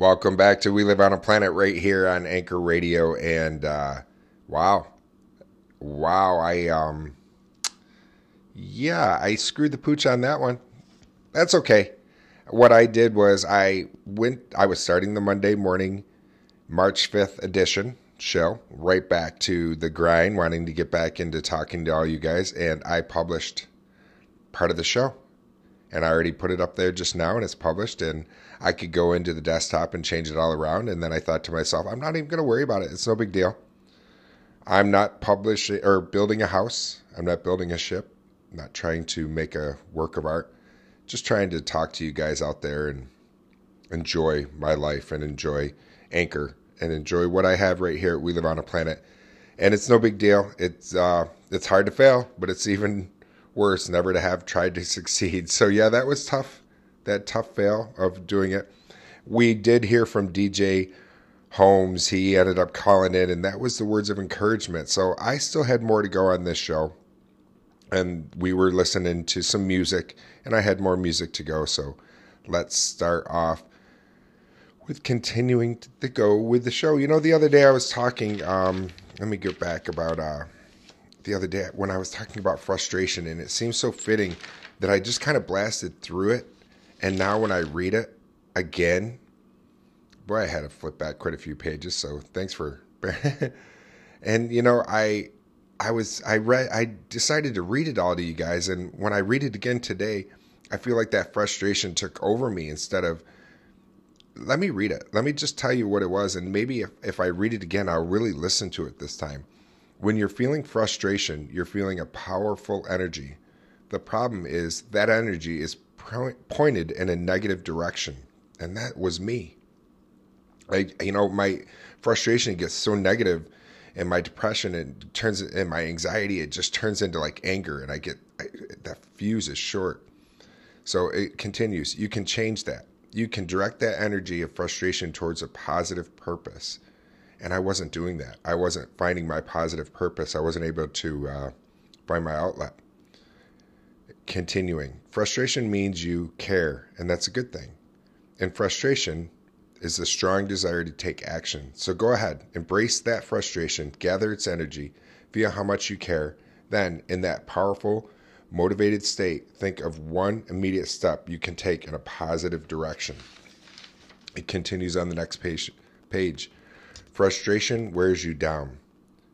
Welcome back to We Live on a Planet right here on Anchor Radio. And uh, wow, wow, I um, yeah, I screwed the pooch on that one. That's okay. What I did was I went. I was starting the Monday morning, March fifth edition show right back to the grind, wanting to get back into talking to all you guys, and I published part of the show and I already put it up there just now and it's published and I could go into the desktop and change it all around and then I thought to myself I'm not even going to worry about it. It's no big deal. I'm not publishing or building a house. I'm not building a ship. I'm not trying to make a work of art. Just trying to talk to you guys out there and enjoy my life and enjoy anchor and enjoy what I have right here we live on a planet. And it's no big deal. It's uh it's hard to fail but it's even worse never to have tried to succeed. So yeah, that was tough. That tough fail of doing it. We did hear from DJ Holmes. He ended up calling in, and that was the words of encouragement. So I still had more to go on this show. And we were listening to some music, and I had more music to go. So let's start off with continuing to go with the show. You know, the other day I was talking, um, let me get back about uh, the other day when I was talking about frustration, and it seems so fitting that I just kind of blasted through it. And now when I read it again, boy, I had to flip back quite a few pages. So thanks for. and you know, I I was I read I decided to read it all to you guys, and when I read it again today, I feel like that frustration took over me instead of. Let me read it. Let me just tell you what it was, and maybe if, if I read it again, I'll really listen to it this time. When you're feeling frustration, you're feeling a powerful energy. The problem is that energy is pointed in a negative direction, and that was me. I, you know, my frustration gets so negative, and my depression and turns and my anxiety it just turns into like anger, and I get I, that fuse is short. So it continues. You can change that. You can direct that energy of frustration towards a positive purpose and I wasn't doing that. I wasn't finding my positive purpose. I wasn't able to uh, find my outlet. Continuing, frustration means you care, and that's a good thing. And frustration is the strong desire to take action. So go ahead, embrace that frustration, gather its energy, via how much you care. Then, in that powerful, motivated state, think of one immediate step you can take in a positive direction. It continues on the next page. page. Frustration wears you down.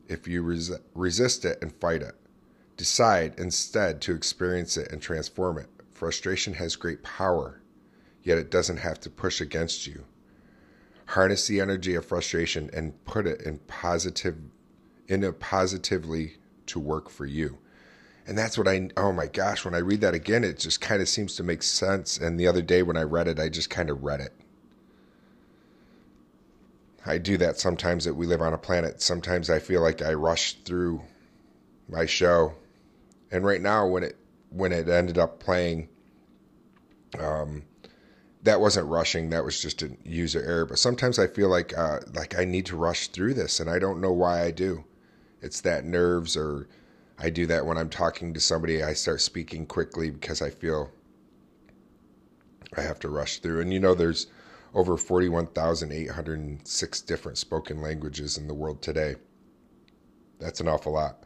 If you res- resist it and fight it, decide instead to experience it and transform it. Frustration has great power, yet it doesn't have to push against you. Harness the energy of frustration and put it in positive in it positively to work for you. And that's what I oh my gosh, when I read that again, it just kind of seems to make sense. And the other day when I read it, I just kind of read it. I do that sometimes that we live on a planet. Sometimes I feel like I rush through my show. And right now when it when it ended up playing um that wasn't rushing, that was just a user error. But sometimes I feel like uh like I need to rush through this and I don't know why I do. It's that nerves or I do that when I'm talking to somebody, I start speaking quickly because I feel I have to rush through. And you know there's over 41,806 different spoken languages in the world today. That's an awful lot.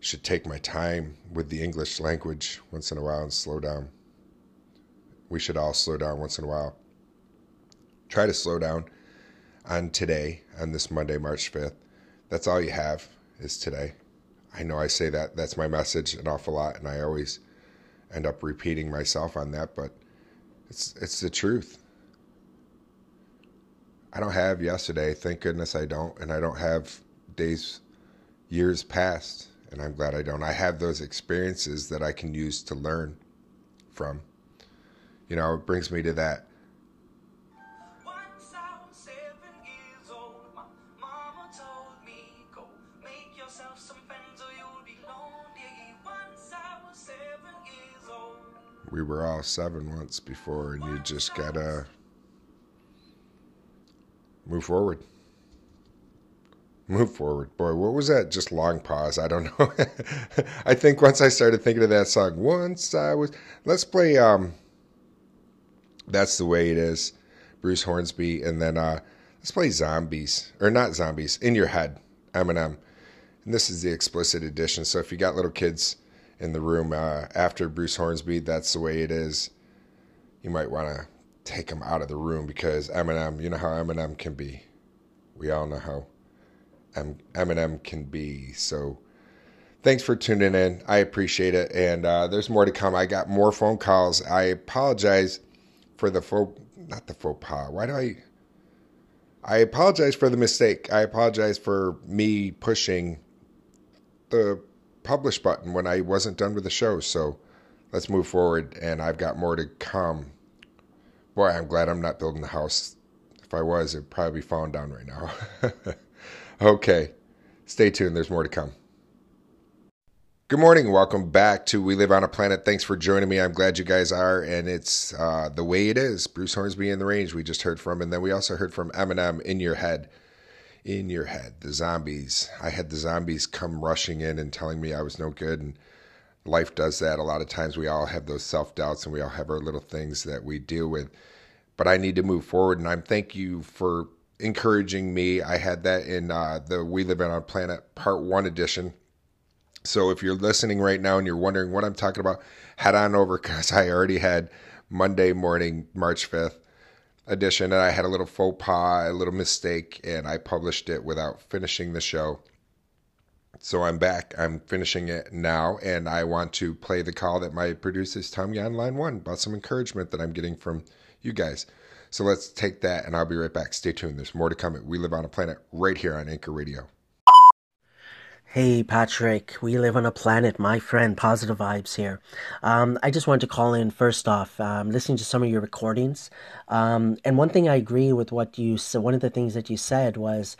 Should take my time with the English language once in a while and slow down. We should all slow down once in a while. Try to slow down on today, on this Monday, March 5th. That's all you have is today. I know I say that, that's my message an awful lot, and I always end up repeating myself on that, but it's it's the truth. I don't have yesterday. Thank goodness I don't. And I don't have days, years past. And I'm glad I don't. I have those experiences that I can use to learn from. You know, it brings me to that. We were all seven once before, and you just gotta move forward. Move forward. Boy, what was that just long pause? I don't know. I think once I started thinking of that song, once I was let's play um That's the way it is Bruce Hornsby, and then uh, let's play Zombies or not Zombies in Your Head, Eminem. And this is the explicit edition. So if you got little kids in the room uh, after Bruce Hornsby, that's the way it is. You might want to take them out of the room because Eminem, you know how Eminem can be. We all know how Eminem can be. So thanks for tuning in. I appreciate it. And uh, there's more to come. I got more phone calls. I apologize for the faux, not the faux pas. Why do I? I apologize for the mistake. I apologize for me pushing the publish button when I wasn't done with the show. So let's move forward. And I've got more to come. Boy, I'm glad I'm not building the house. If I was, it'd probably be falling down right now. okay. Stay tuned. There's more to come. Good morning. Welcome back to We Live on a Planet. Thanks for joining me. I'm glad you guys are, and it's uh, the way it is. Bruce Hornsby in the range, we just heard from, and then we also heard from Eminem in your head. In your head, the zombies. I had the zombies come rushing in and telling me I was no good, and life does that. A lot of times we all have those self doubts, and we all have our little things that we deal with. But I need to move forward, and I'm thank you for encouraging me. I had that in uh, the We Live on a Planet Part One edition so if you're listening right now and you're wondering what I'm talking about, head on over because I already had Monday morning, March 5th edition, and I had a little faux pas, a little mistake, and I published it without finishing the show. So I'm back. I'm finishing it now, and I want to play the call that my producers tell me on line one about some encouragement that I'm getting from you guys. So let's take that, and I'll be right back. Stay tuned. There's more to come. We live on a planet right here on Anchor Radio. Hey Patrick, we live on a planet, my friend. Positive vibes here. Um, I just wanted to call in first off, um, listening to some of your recordings, um, and one thing I agree with what you said. One of the things that you said was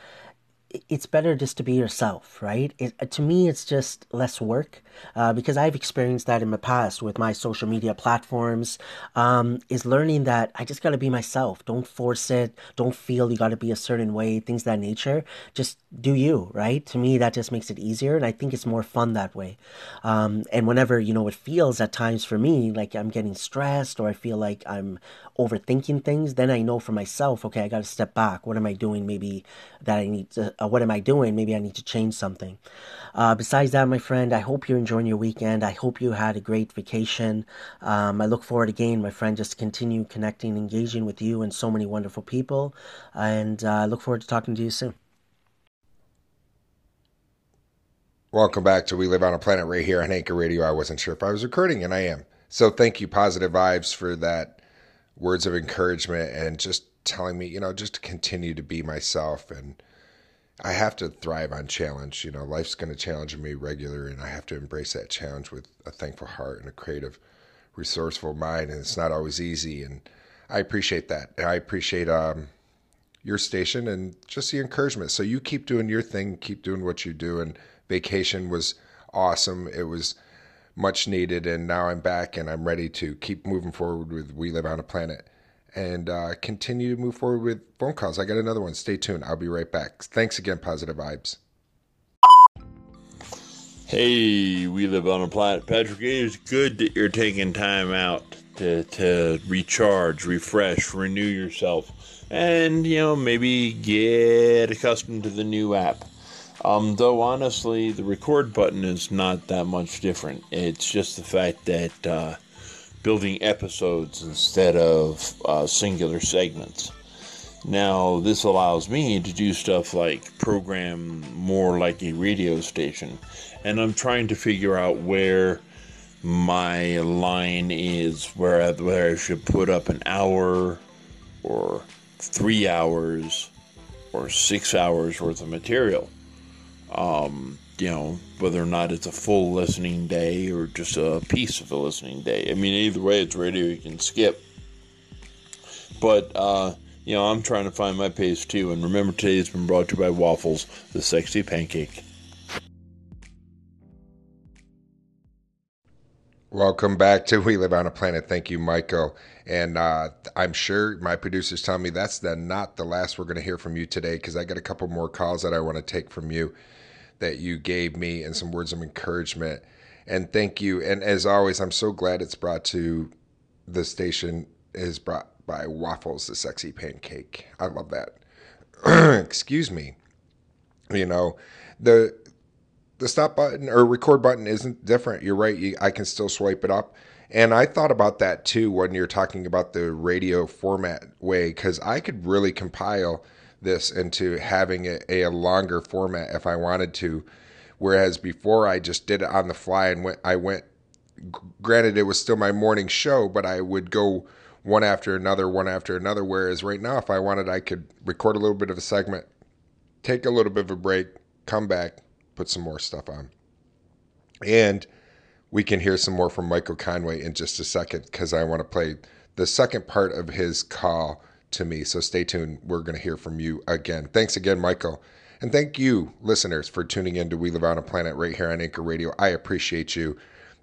it's better just to be yourself, right? It, to me, it's just less work uh, because I've experienced that in the past with my social media platforms. Um, is learning that I just got to be myself. Don't force it. Don't feel you got to be a certain way. Things that nature. Just do you, right? To me, that just makes it easier, and I think it's more fun that way. Um, and whenever you know it feels at times for me like I'm getting stressed or I feel like I'm overthinking things, then I know for myself, okay, I got to step back. What am I doing? Maybe that I need to. Uh, what am I doing? Maybe I need to change something. Uh, besides that, my friend, I hope you're enjoying your weekend. I hope you had a great vacation. Um, I look forward again, my friend, just to continue connecting, engaging with you and so many wonderful people. And uh, I look forward to talking to you soon. Welcome back to We Live on a Planet right here on Anchor Radio. I wasn't sure if I was recording, and I am. So thank you, Positive Vibes, for that words of encouragement and just telling me, you know, just to continue to be myself. And I have to thrive on challenge. You know, life's going to challenge me regularly, and I have to embrace that challenge with a thankful heart and a creative, resourceful mind. And it's not always easy. And I appreciate that. I appreciate um, your station and just the encouragement. So you keep doing your thing, keep doing what you do. And vacation was awesome. It was much needed, and now I'm back and I'm ready to keep moving forward with We Live on a Planet and uh, continue to move forward with phone calls. I got another one. Stay tuned. I'll be right back. Thanks again, Positive Vibes. Hey, we live on a planet. Patrick, it is good that you're taking time out to, to recharge, refresh, renew yourself, and, you know, maybe get accustomed to the new app. Um, though honestly, the record button is not that much different. It's just the fact that uh, building episodes instead of uh, singular segments. Now, this allows me to do stuff like program more like a radio station, and I'm trying to figure out where my line is, where where I should put up an hour or three hours or six hours worth of material um, you know, whether or not it's a full listening day or just a piece of a listening day. I mean, either way, it's radio you can skip. But, uh, you know, I'm trying to find my pace too. And remember, today has been brought to you by Waffles, the sexy pancake. Welcome back to We Live on a Planet. Thank you, Michael. And uh, I'm sure my producers tell me that's the, not the last we're going to hear from you today because I got a couple more calls that I want to take from you that you gave me and some words of encouragement. And thank you. And as always, I'm so glad it's brought to the station is brought by Waffles the Sexy Pancake. I love that. Excuse me. You know, the the stop button or record button isn't different. You're right. You, I can still swipe it up. And I thought about that too when you're talking about the radio format way, because I could really compile this into having a, a, longer format if I wanted to. Whereas before I just did it on the fly and went, I went, granted, it was still my morning show, but I would go one after another, one after another. Whereas right now, if I wanted, I could record a little bit of a segment, take a little bit of a break, come back, put some more stuff on. And we can hear some more from Michael Conway in just a second because I want to play the second part of his call to me. So stay tuned. We're going to hear from you again. Thanks again, Michael. And thank you, listeners, for tuning in to We Live on a Planet right here on Anchor Radio. I appreciate you.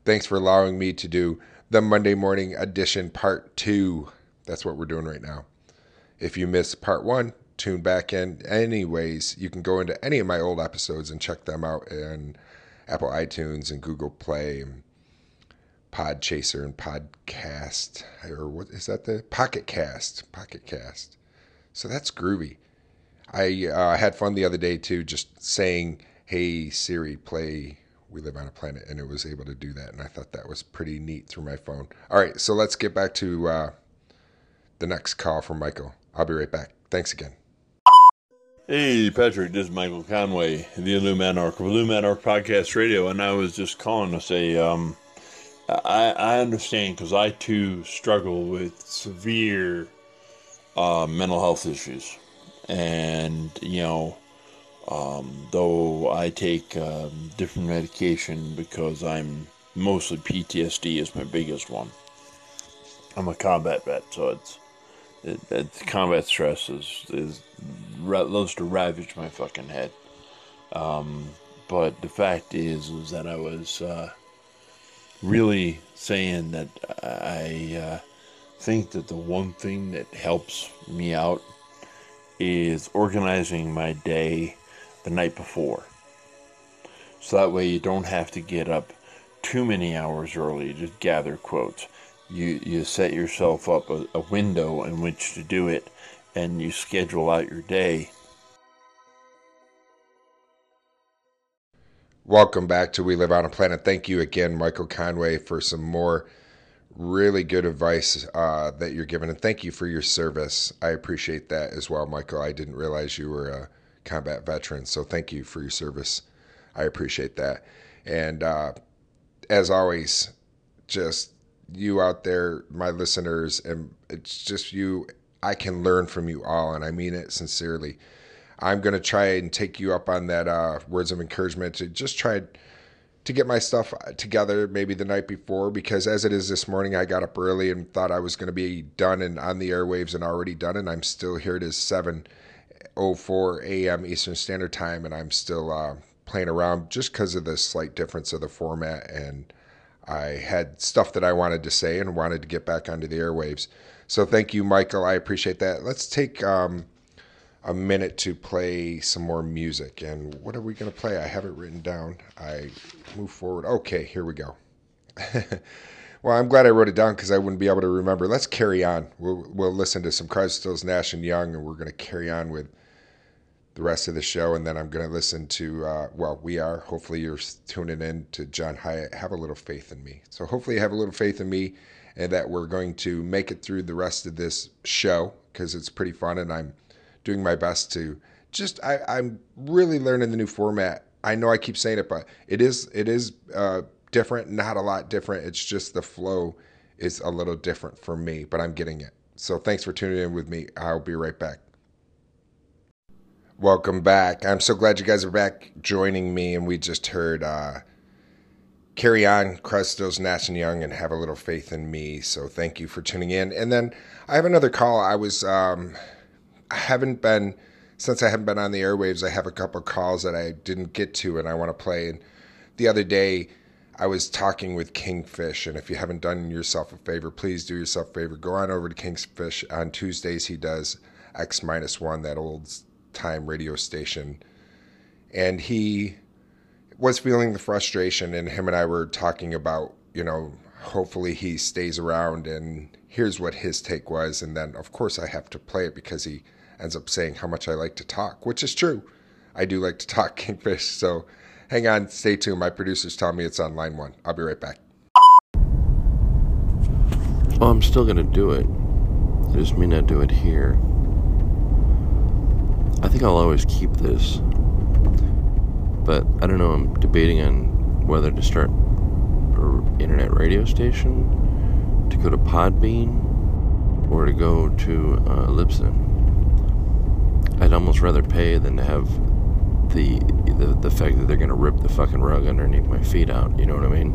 Thanks for allowing me to do the Monday morning edition part two. That's what we're doing right now. If you missed part one, tune back in. Anyways, you can go into any of my old episodes and check them out in Apple iTunes and Google Play, and Podchaser and Podcast, or what is that? The Pocket Cast, Pocket Cast. So that's groovy. I uh, had fun the other day too, just saying, "Hey Siri, play We Live on a Planet," and it was able to do that, and I thought that was pretty neat through my phone. All right, so let's get back to uh, the next call from Michael. I'll be right back. Thanks again. Hey, Patrick, this is Michael Conway, the Illuminarch of Illuminarch Podcast Radio, and I was just calling to say um, I, I understand because I too struggle with severe uh, mental health issues. And, you know, um, though I take um, different medication because I'm mostly PTSD is my biggest one. I'm a combat vet, so it's it, it's combat stress is is loves to ravage my fucking head. Um, but the fact is, is that I was uh, really saying that I uh, think that the one thing that helps me out is organizing my day the night before. So that way you don't have to get up too many hours early to gather quotes you you set yourself up a, a window in which to do it and you schedule out your day Welcome back to We Live on a Planet. Thank you again, Michael Conway, for some more really good advice uh, that you're giving. And thank you for your service. I appreciate that as well, Michael. I didn't realize you were a combat veteran. So thank you for your service. I appreciate that. And uh, as always, just you out there, my listeners, and it's just you. I can learn from you all, and I mean it sincerely. I'm going to try and take you up on that uh, words of encouragement to just try to get my stuff together maybe the night before because as it is this morning, I got up early and thought I was going to be done and on the airwaves and already done, and I'm still here. It is 7:04 a.m. Eastern Standard Time, and I'm still uh, playing around just because of the slight difference of the format and I had stuff that I wanted to say and wanted to get back onto the airwaves. So thank you, Michael. I appreciate that. Let's take um, a minute to play some more music. And what are we going to play? I have it written down. I move forward. Okay, here we go. well, I'm glad I wrote it down because I wouldn't be able to remember. Let's carry on. We'll, we'll listen to some Crosby, Stills, Nash and Young, and we're going to carry on with the rest of the show, and then I'm going to listen to. Uh, well, we are. Hopefully, you're tuning in to John Hiatt. Have a little faith in me. So hopefully, you have a little faith in me, and that we're going to make it through the rest of this show because it's pretty fun, and I'm doing my best to just. I, I'm really learning the new format. I know I keep saying it, but it is it is uh, different. Not a lot different. It's just the flow is a little different for me, but I'm getting it. So thanks for tuning in with me. I'll be right back. Welcome back. I'm so glad you guys are back joining me. And we just heard uh, Carry On, Crosby, Nash and Young, and Have a Little Faith in Me. So thank you for tuning in. And then I have another call. I was, um, I haven't been, since I haven't been on the airwaves, I have a couple calls that I didn't get to and I want to play. And the other day, I was talking with Kingfish, and if you haven't done yourself a favor, please do yourself a favor. Go on over to Kingfish on Tuesdays. He does X minus one, that old time radio station. And he was feeling the frustration, and him and I were talking about, you know, hopefully he stays around and here's what his take was. And then, of course, I have to play it because he ends up saying how much I like to talk, which is true. I do like to talk Kingfish. So hang on, stay tuned. My producer's tell me it's on line one. I'll be right back. Well, I'm still going to do it. I just may not do it here. I think I'll always keep this. But I don't know, I'm debating on whether to start an internet radio station, to go to Podbean, or to go to uh, Libsyn. I'd almost rather pay than to have the, the the fact that they're going to rip the fucking rug underneath my feet out. You know what I mean?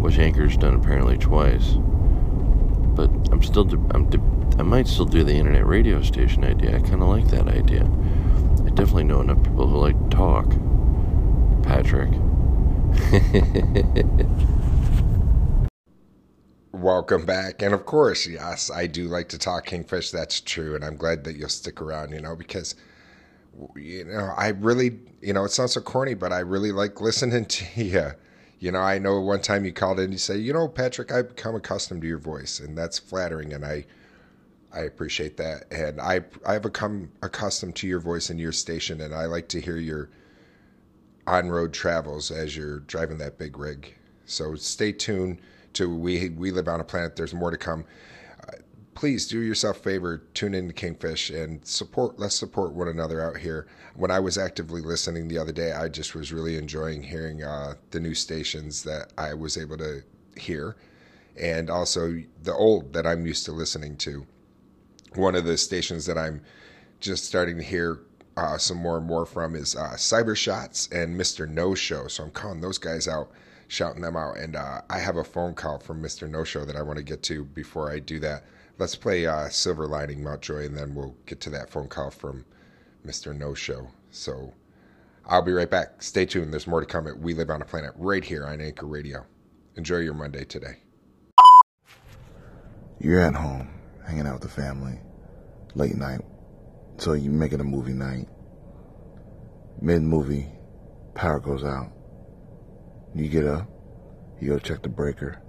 Which Anchor's done apparently twice. But I'm still de- I'm de- I might still do the internet radio station idea. I kind of like that idea. I definitely know enough people who like to talk. Patrick. Welcome back. And of course, yes, I do like to talk Kingfish. That's true. And I'm glad that you'll stick around, you know, because, you know, I really, you know, it sounds so corny, but I really like listening to you. You know, I know one time you called in and you say, you know, Patrick, I've become accustomed to your voice, and that's flattering. And I, I appreciate that. And I, I've become accustomed to your voice and your station, and I like to hear your on road travels as you're driving that big rig. So stay tuned to we we live on a planet. There's more to come. Uh, please do yourself a favor, tune in to Kingfish and support. Let's support one another out here. When I was actively listening the other day, I just was really enjoying hearing uh, the new stations that I was able to hear, and also the old that I'm used to listening to. One of the stations that I'm just starting to hear uh, some more and more from is uh, Cyber Shots and Mr. No Show. So I'm calling those guys out, shouting them out. And uh, I have a phone call from Mr. No Show that I want to get to before I do that. Let's play uh, Silver Lining Mountjoy, and then we'll get to that phone call from Mr. No Show. So I'll be right back. Stay tuned. There's more to come at We Live on a Planet right here on Anchor Radio. Enjoy your Monday today. You're at home, hanging out with the family, late night, so you make it a movie night. Mid movie, power goes out. You get up, you go check the breaker.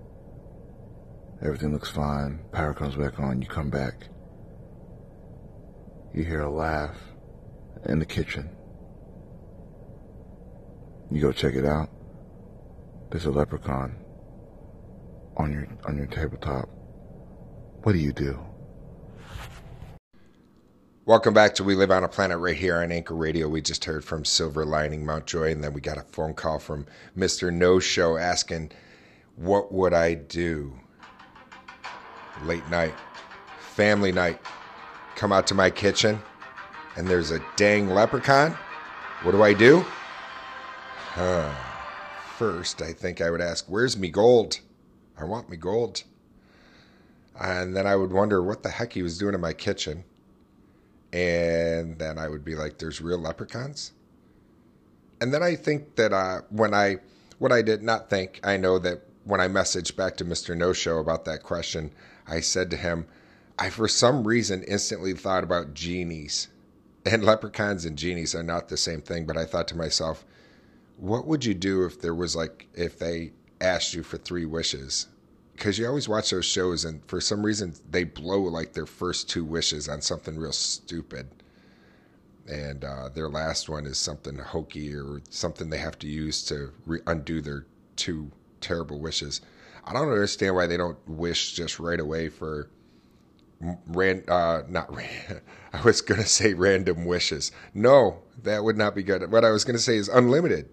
Everything looks fine, power comes back on, you come back. You hear a laugh in the kitchen. You go check it out. There's a leprechaun on your on your tabletop. What do you do? Welcome back to We Live on a Planet right here on Anchor Radio. We just heard from Silver Lining Mountjoy, and then we got a phone call from Mr. No Show asking, What would I do? Late night, family night. Come out to my kitchen, and there's a dang leprechaun. What do I do? Huh. First, I think I would ask, Where's me gold? I want me gold. And then I would wonder what the heck he was doing in my kitchen and then I would be like, "There's real leprechauns." And then I think that uh, when I what I did not think, I know that when I messaged back to Mister No Show about that question, I said to him, I for some reason instantly thought about genies, and leprechauns and genies are not the same thing. But I thought to myself, what would you do if there was like if they asked you for three wishes? Because you always watch those shows and for some reason they blow like their first two wishes on something real stupid. And uh, their last one is something hokey or something they have to use to re- undo their two terrible wishes. I don't understand why they don't wish just right away for ran uh not ran, i was to say random wishes. No that would not be good. What i was to say is unlimited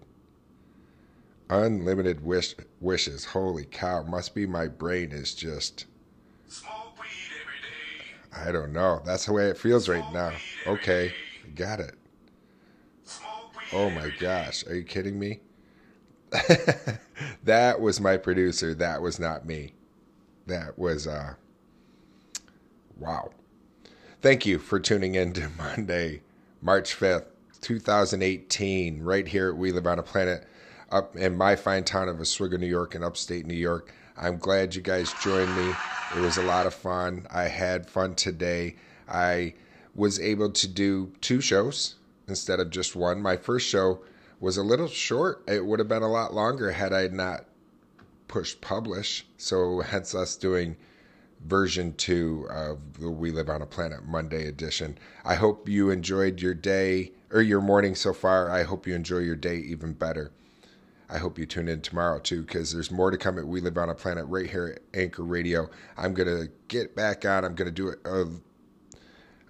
unlimited wish wishes. Holy cow! Must be my brain is just. I don't know. That's the way it feels right now. Okay, got it. Oh my gosh, are you kidding me? that was my producer. That was not me. That was uh wow. Thank you for tuning in to Monday, March 5th, 2018, right here at We Live on a Planet up in my fine town of Oswego, New York, in upstate New York. I'm glad you guys joined me. It was a lot of fun. I had fun today. I was able to do two shows instead of just one. My first show was a little short. It would have been a lot longer had I not pushed publish. So, hence us doing version two of the We Live on a Planet Monday edition. I hope you enjoyed your day or your morning so far. I hope you enjoy your day even better. I hope you tune in tomorrow too, because there's more to come at We Live on a Planet right here at Anchor Radio. I'm gonna get back on. I'm gonna do it. Uh,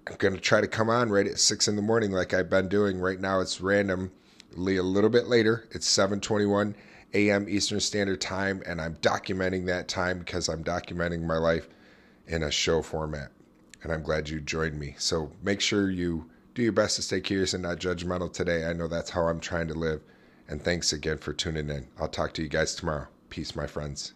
I'm gonna try to come on right at six in the morning, like I've been doing. Right now, it's randomly a little bit later. It's 7:21 a.m. Eastern Standard Time, and I'm documenting that time because I'm documenting my life in a show format. And I'm glad you joined me. So make sure you do your best to stay curious and not judgmental today. I know that's how I'm trying to live. And thanks again for tuning in. I'll talk to you guys tomorrow. Peace, my friends.